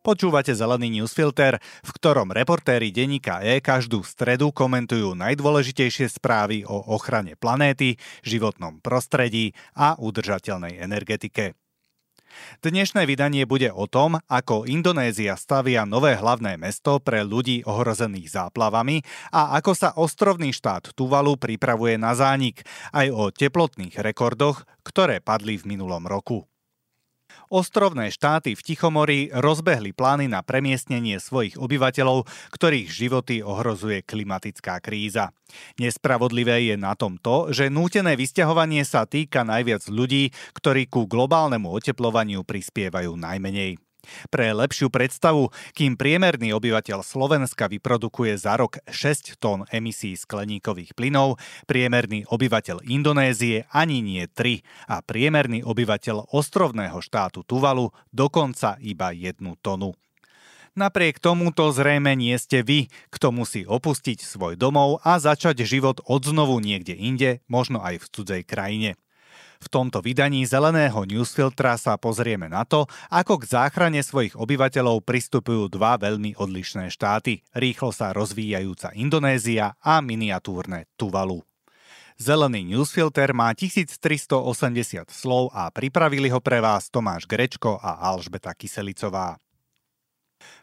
Počúvate Zelený newsfilter, v ktorom reportéri denníka E každú stredu komentujú najdôležitejšie správy o ochrane planéty, životnom prostredí a udržateľnej energetike. Dnešné vydanie bude o tom, ako Indonézia stavia nové hlavné mesto pre ľudí ohrozených záplavami a ako sa ostrovný štát Tuvalu pripravuje na zánik, aj o teplotných rekordoch, ktoré padli v minulom roku. Ostrovné štáty v Tichomori rozbehli plány na premiestnenie svojich obyvateľov, ktorých životy ohrozuje klimatická kríza. Nespravodlivé je na tom to, že nútené vysťahovanie sa týka najviac ľudí, ktorí ku globálnemu oteplovaniu prispievajú najmenej. Pre lepšiu predstavu, kým priemerný obyvateľ Slovenska vyprodukuje za rok 6 tón emisí skleníkových plynov, priemerný obyvateľ Indonézie ani nie 3 a priemerný obyvateľ ostrovného štátu Tuvalu dokonca iba 1 tonu. Napriek tomuto zrejme nie ste vy, kto musí opustiť svoj domov a začať život odznovu niekde inde, možno aj v cudzej krajine. V tomto vydaní Zeleného newsfiltra sa pozrieme na to, ako k záchrane svojich obyvateľov pristupujú dva veľmi odlišné štáty, rýchlo sa rozvíjajúca Indonézia a miniatúrne Tuvalu. Zelený newsfilter má 1380 slov a pripravili ho pre vás Tomáš Grečko a Alžbeta Kyselicová.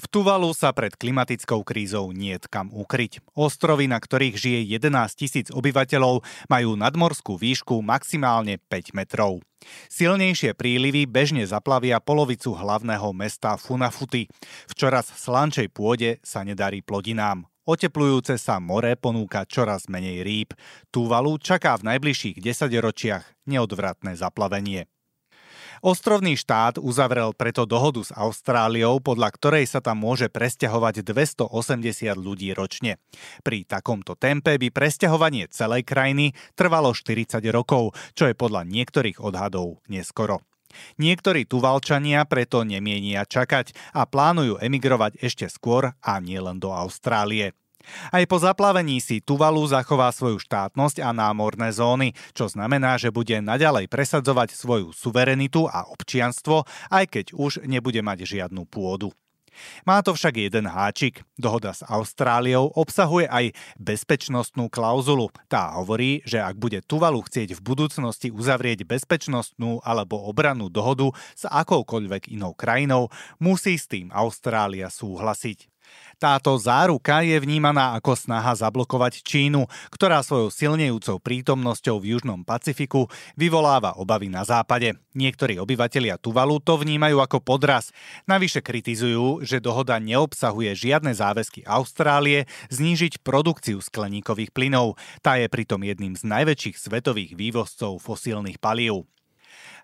V Tuvalu sa pred klimatickou krízou niet kam ukryť. Ostrovy, na ktorých žije 11 tisíc obyvateľov, majú nadmorskú výšku maximálne 5 metrov. Silnejšie prílivy bežne zaplavia polovicu hlavného mesta Funafuty. V čoraz slančej pôde sa nedarí plodinám. Oteplujúce sa more ponúka čoraz menej rýb. Tuvalu čaká v najbližších desaťročiach neodvratné zaplavenie. Ostrovný štát uzavrel preto dohodu s Austráliou, podľa ktorej sa tam môže presťahovať 280 ľudí ročne. Pri takomto tempe by presťahovanie celej krajiny trvalo 40 rokov, čo je podľa niektorých odhadov neskoro. Niektorí tuvalčania preto nemienia čakať a plánujú emigrovať ešte skôr a nielen do Austrálie. Aj po zaplavení si Tuvalu zachová svoju štátnosť a námorné zóny, čo znamená, že bude naďalej presadzovať svoju suverenitu a občianstvo, aj keď už nebude mať žiadnu pôdu. Má to však jeden háčik. Dohoda s Austráliou obsahuje aj bezpečnostnú klauzulu. Tá hovorí, že ak bude Tuvalu chcieť v budúcnosti uzavrieť bezpečnostnú alebo obrannú dohodu s akoukoľvek inou krajinou, musí s tým Austrália súhlasiť. Táto záruka je vnímaná ako snaha zablokovať Čínu, ktorá svojou silnejúcou prítomnosťou v Južnom Pacifiku vyvoláva obavy na západe. Niektorí obyvatelia Tuvalu to vnímajú ako podraz. Navyše kritizujú, že dohoda neobsahuje žiadne záväzky Austrálie znížiť produkciu skleníkových plynov. Tá je pritom jedným z najväčších svetových vývozcov fosílnych palív.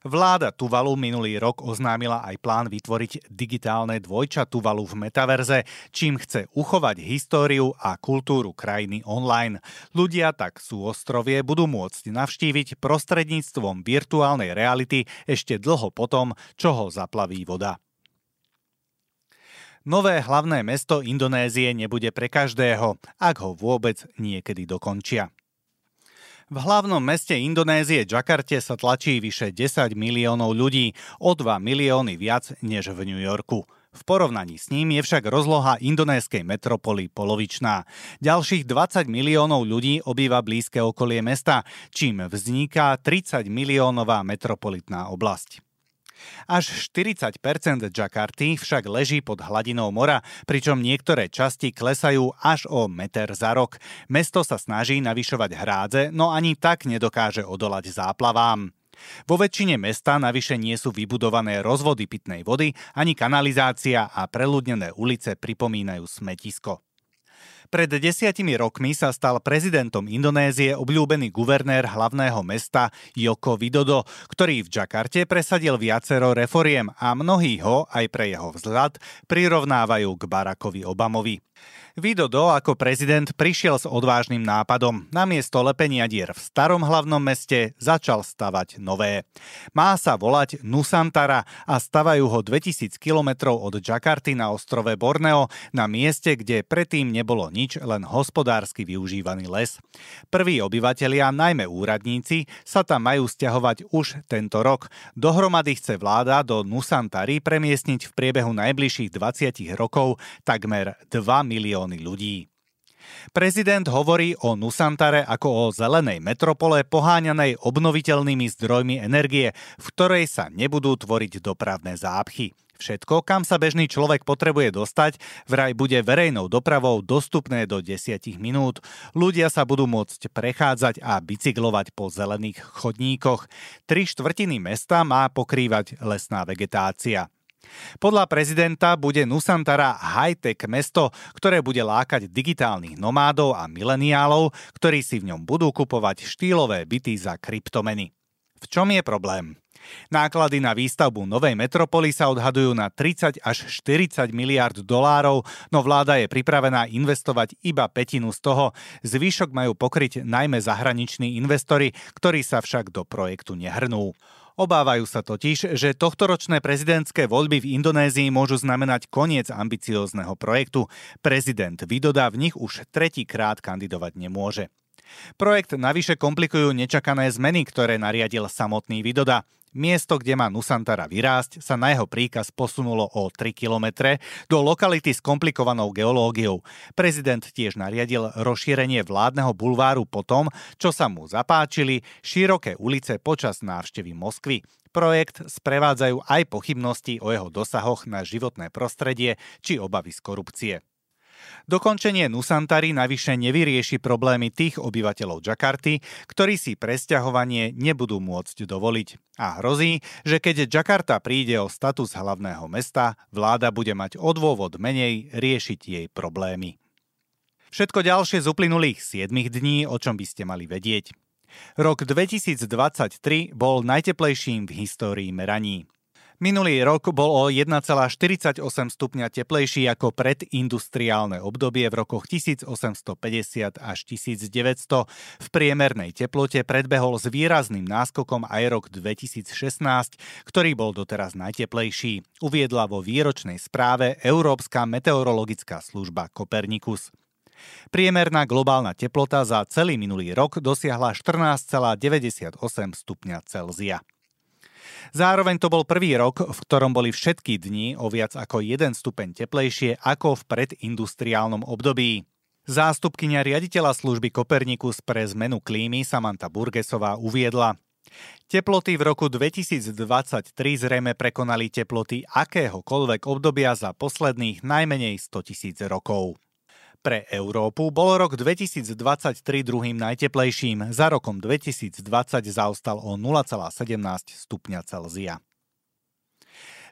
Vláda Tuvalu minulý rok oznámila aj plán vytvoriť digitálne dvojča Tuvalu v metaverze, čím chce uchovať históriu a kultúru krajiny online. Ľudia tak sú ostrovie budú môcť navštíviť prostredníctvom virtuálnej reality ešte dlho potom, čo ho zaplaví voda. Nové hlavné mesto Indonézie nebude pre každého, ak ho vôbec niekedy dokončia. V hlavnom meste Indonézie Džakarte sa tlačí vyše 10 miliónov ľudí, o 2 milióny viac než v New Yorku. V porovnaní s ním je však rozloha indonéskej metropoly polovičná. Ďalších 20 miliónov ľudí obýva blízke okolie mesta, čím vzniká 30 miliónová metropolitná oblasť. Až 40 Jakarty však leží pod hladinou mora, pričom niektoré časti klesajú až o meter za rok. Mesto sa snaží navyšovať hrádze, no ani tak nedokáže odolať záplavám. Vo väčšine mesta navyše nie sú vybudované rozvody pitnej vody, ani kanalizácia a preľudnené ulice pripomínajú smetisko. Pred desiatimi rokmi sa stal prezidentom Indonézie obľúbený guvernér hlavného mesta Joko Widodo, ktorý v Džakarte presadil viacero reforiem a mnohí ho, aj pre jeho vzhľad, prirovnávajú k Barackovi Obamovi. Vidodo ako prezident prišiel s odvážnym nápadom. Namiesto lepenia dier v starom hlavnom meste začal stavať nové. Má sa volať Nusantara a stavajú ho 2000 km od Jakarty na ostrove Borneo, na mieste, kde predtým nebolo nič, len hospodársky využívaný les. Prví obyvatelia, najmä úradníci, sa tam majú stiahovať už tento rok. Dohromady chce vláda do Nusantary premiestniť v priebehu najbližších 20 rokov takmer 2 milióny ľudí. Prezident hovorí o Nusantare ako o zelenej metropole poháňanej obnoviteľnými zdrojmi energie, v ktorej sa nebudú tvoriť dopravné zápchy. Všetko, kam sa bežný človek potrebuje dostať, vraj bude verejnou dopravou dostupné do 10 minút. Ľudia sa budú môcť prechádzať a bicyklovať po zelených chodníkoch. Tri štvrtiny mesta má pokrývať lesná vegetácia. Podľa prezidenta bude Nusantara high-tech mesto, ktoré bude lákať digitálnych nomádov a mileniálov, ktorí si v ňom budú kupovať štýlové byty za kryptomeny. V čom je problém? Náklady na výstavbu novej metropoly sa odhadujú na 30 až 40 miliard dolárov, no vláda je pripravená investovať iba petinu z toho. Zvyšok majú pokryť najmä zahraniční investori, ktorí sa však do projektu nehrnú. Obávajú sa totiž, že tohtoročné prezidentské voľby v Indonézii môžu znamenať koniec ambiciózneho projektu. Prezident Vidoda v nich už tretíkrát kandidovať nemôže. Projekt navyše komplikujú nečakané zmeny, ktoré nariadil samotný Vidoda. Miesto, kde má Nusantara vyrásť, sa na jeho príkaz posunulo o 3 kilometre do lokality s komplikovanou geológiou. Prezident tiež nariadil rozšírenie vládneho bulváru po tom, čo sa mu zapáčili široké ulice počas návštevy Moskvy. Projekt sprevádzajú aj pochybnosti o jeho dosahoch na životné prostredie či obavy z korupcie. Dokončenie Nusantary navyše nevyrieši problémy tých obyvateľov Jakarty, ktorí si presťahovanie nebudú môcť dovoliť. A hrozí, že keď Jakarta príde o status hlavného mesta, vláda bude mať odôvod menej riešiť jej problémy. Všetko ďalšie z uplynulých 7 dní, o čom by ste mali vedieť. Rok 2023 bol najteplejším v histórii meraní. Minulý rok bol o 1,48 stupňa teplejší ako predindustriálne obdobie v rokoch 1850 až 1900. V priemernej teplote predbehol s výrazným náskokom aj rok 2016, ktorý bol doteraz najteplejší, uviedla vo výročnej správe Európska meteorologická služba Kopernikus. Priemerná globálna teplota za celý minulý rok dosiahla 14,98 stupňa Celzia. Zároveň to bol prvý rok, v ktorom boli všetky dni o viac ako 1 stupeň teplejšie ako v predindustriálnom období. Zástupkynia riaditeľa služby Kopernikus pre zmenu klímy Samantha Burgesová uviedla, Teploty v roku 2023 zrejme prekonali teploty akéhokoľvek obdobia za posledných najmenej 100 tisíc rokov. Pre Európu bol rok 2023 druhým najteplejším, za rokom 2020 zaostal o 0,17 stupňa Celzia.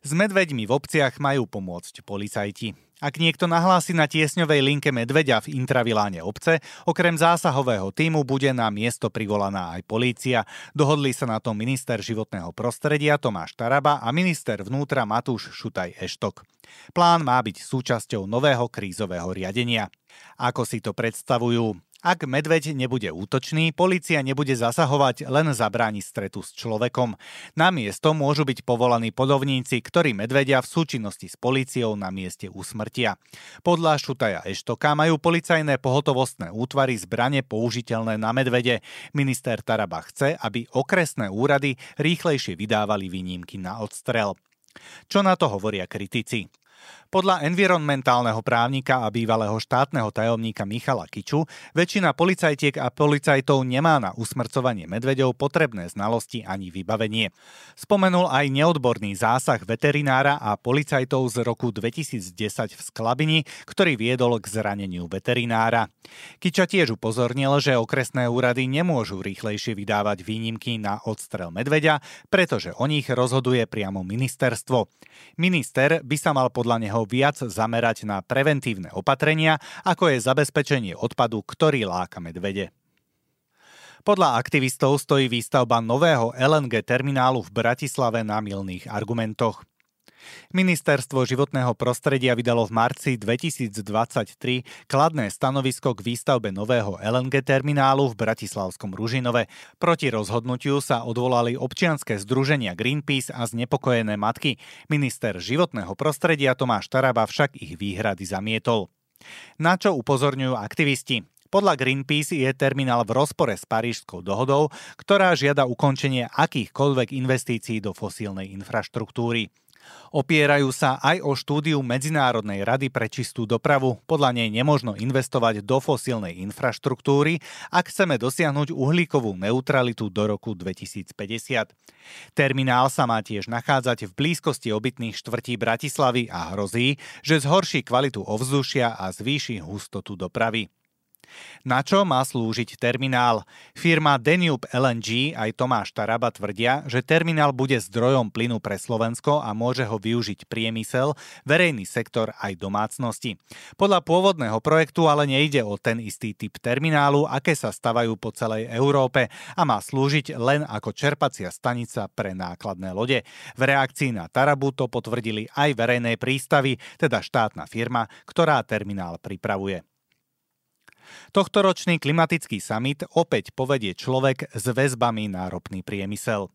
S medveďmi v obciach majú pomôcť policajti. Ak niekto nahlási na tiesňovej linke medveďa v intraviláne obce, okrem zásahového týmu bude na miesto privolaná aj polícia. Dohodli sa na tom minister životného prostredia Tomáš Taraba a minister vnútra Matúš Šutaj Eštok. Plán má byť súčasťou nového krízového riadenia. Ako si to predstavujú? Ak medveď nebude útočný, policia nebude zasahovať, len zabráni stretu s človekom. Na miesto môžu byť povolaní podovníci, ktorí medvedia v súčinnosti s políciou na mieste usmrtia. Podľa Šutaja Eštoka majú policajné pohotovostné útvary zbrane použiteľné na medvede. Minister Taraba chce, aby okresné úrady rýchlejšie vydávali výnimky na odstrel. Čo na to hovoria kritici? Podľa environmentálneho právnika a bývalého štátneho tajomníka Michala Kiču väčšina policajtiek a policajtov nemá na usmrcovanie medveďov potrebné znalosti ani vybavenie. Spomenul aj neodborný zásah veterinára a policajtov z roku 2010 v Sklabini, ktorý viedol k zraneniu veterinára. Kiča tiež upozornil, že okresné úrady nemôžu rýchlejšie vydávať výnimky na odstrel medveďa, pretože o nich rozhoduje priamo ministerstvo. Minister by sa mal podľa neho viac zamerať na preventívne opatrenia, ako je zabezpečenie odpadu, ktorý láka medvede. Podľa aktivistov stojí výstavba nového LNG terminálu v Bratislave na milných argumentoch. Ministerstvo životného prostredia vydalo v marci 2023 kladné stanovisko k výstavbe nového LNG terminálu v Bratislavskom Ružinove. Proti rozhodnutiu sa odvolali občianske združenia Greenpeace a znepokojené matky. Minister životného prostredia Tomáš Taraba však ich výhrady zamietol. Na čo upozorňujú aktivisti? Podľa Greenpeace je terminál v rozpore s Parížskou dohodou, ktorá žiada ukončenie akýchkoľvek investícií do fosílnej infraštruktúry. Opierajú sa aj o štúdiu Medzinárodnej rady pre čistú dopravu. Podľa nej nemožno investovať do fosílnej infraštruktúry, ak chceme dosiahnuť uhlíkovú neutralitu do roku 2050. Terminál sa má tiež nachádzať v blízkosti obytných štvrtí Bratislavy a hrozí, že zhorší kvalitu ovzdušia a zvýši hustotu dopravy. Na čo má slúžiť terminál? Firma Danube LNG aj Tomáš Taraba tvrdia, že terminál bude zdrojom plynu pre Slovensko a môže ho využiť priemysel, verejný sektor aj domácnosti. Podľa pôvodného projektu ale nejde o ten istý typ terminálu, aké sa stavajú po celej Európe a má slúžiť len ako čerpacia stanica pre nákladné lode. V reakcii na Tarabu to potvrdili aj verejné prístavy, teda štátna firma, ktorá terminál pripravuje. Tohtoročný klimatický summit opäť povedie človek s väzbami na ropný priemysel.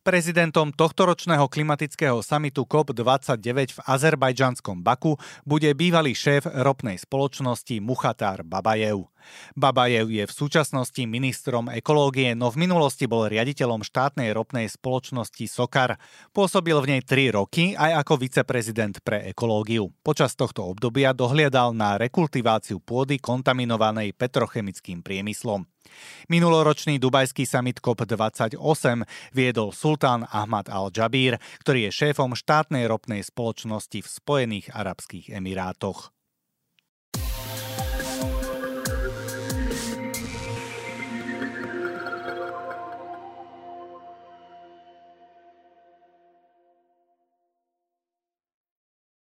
Prezidentom tohtoročného klimatického samitu COP29 v azerbajdžanskom Baku bude bývalý šéf ropnej spoločnosti Muchatar Babajev. Babajev je v súčasnosti ministrom ekológie, no v minulosti bol riaditeľom štátnej ropnej spoločnosti Sokar. Pôsobil v nej 3 roky aj ako viceprezident pre ekológiu. Počas tohto obdobia dohliadal na rekultiváciu pôdy kontaminovanej petrochemickým priemyslom. Minuloročný dubajský summit COP28 viedol sultán Ahmad al-Jabír, ktorý je šéfom štátnej ropnej spoločnosti v Spojených Arabských Emirátoch.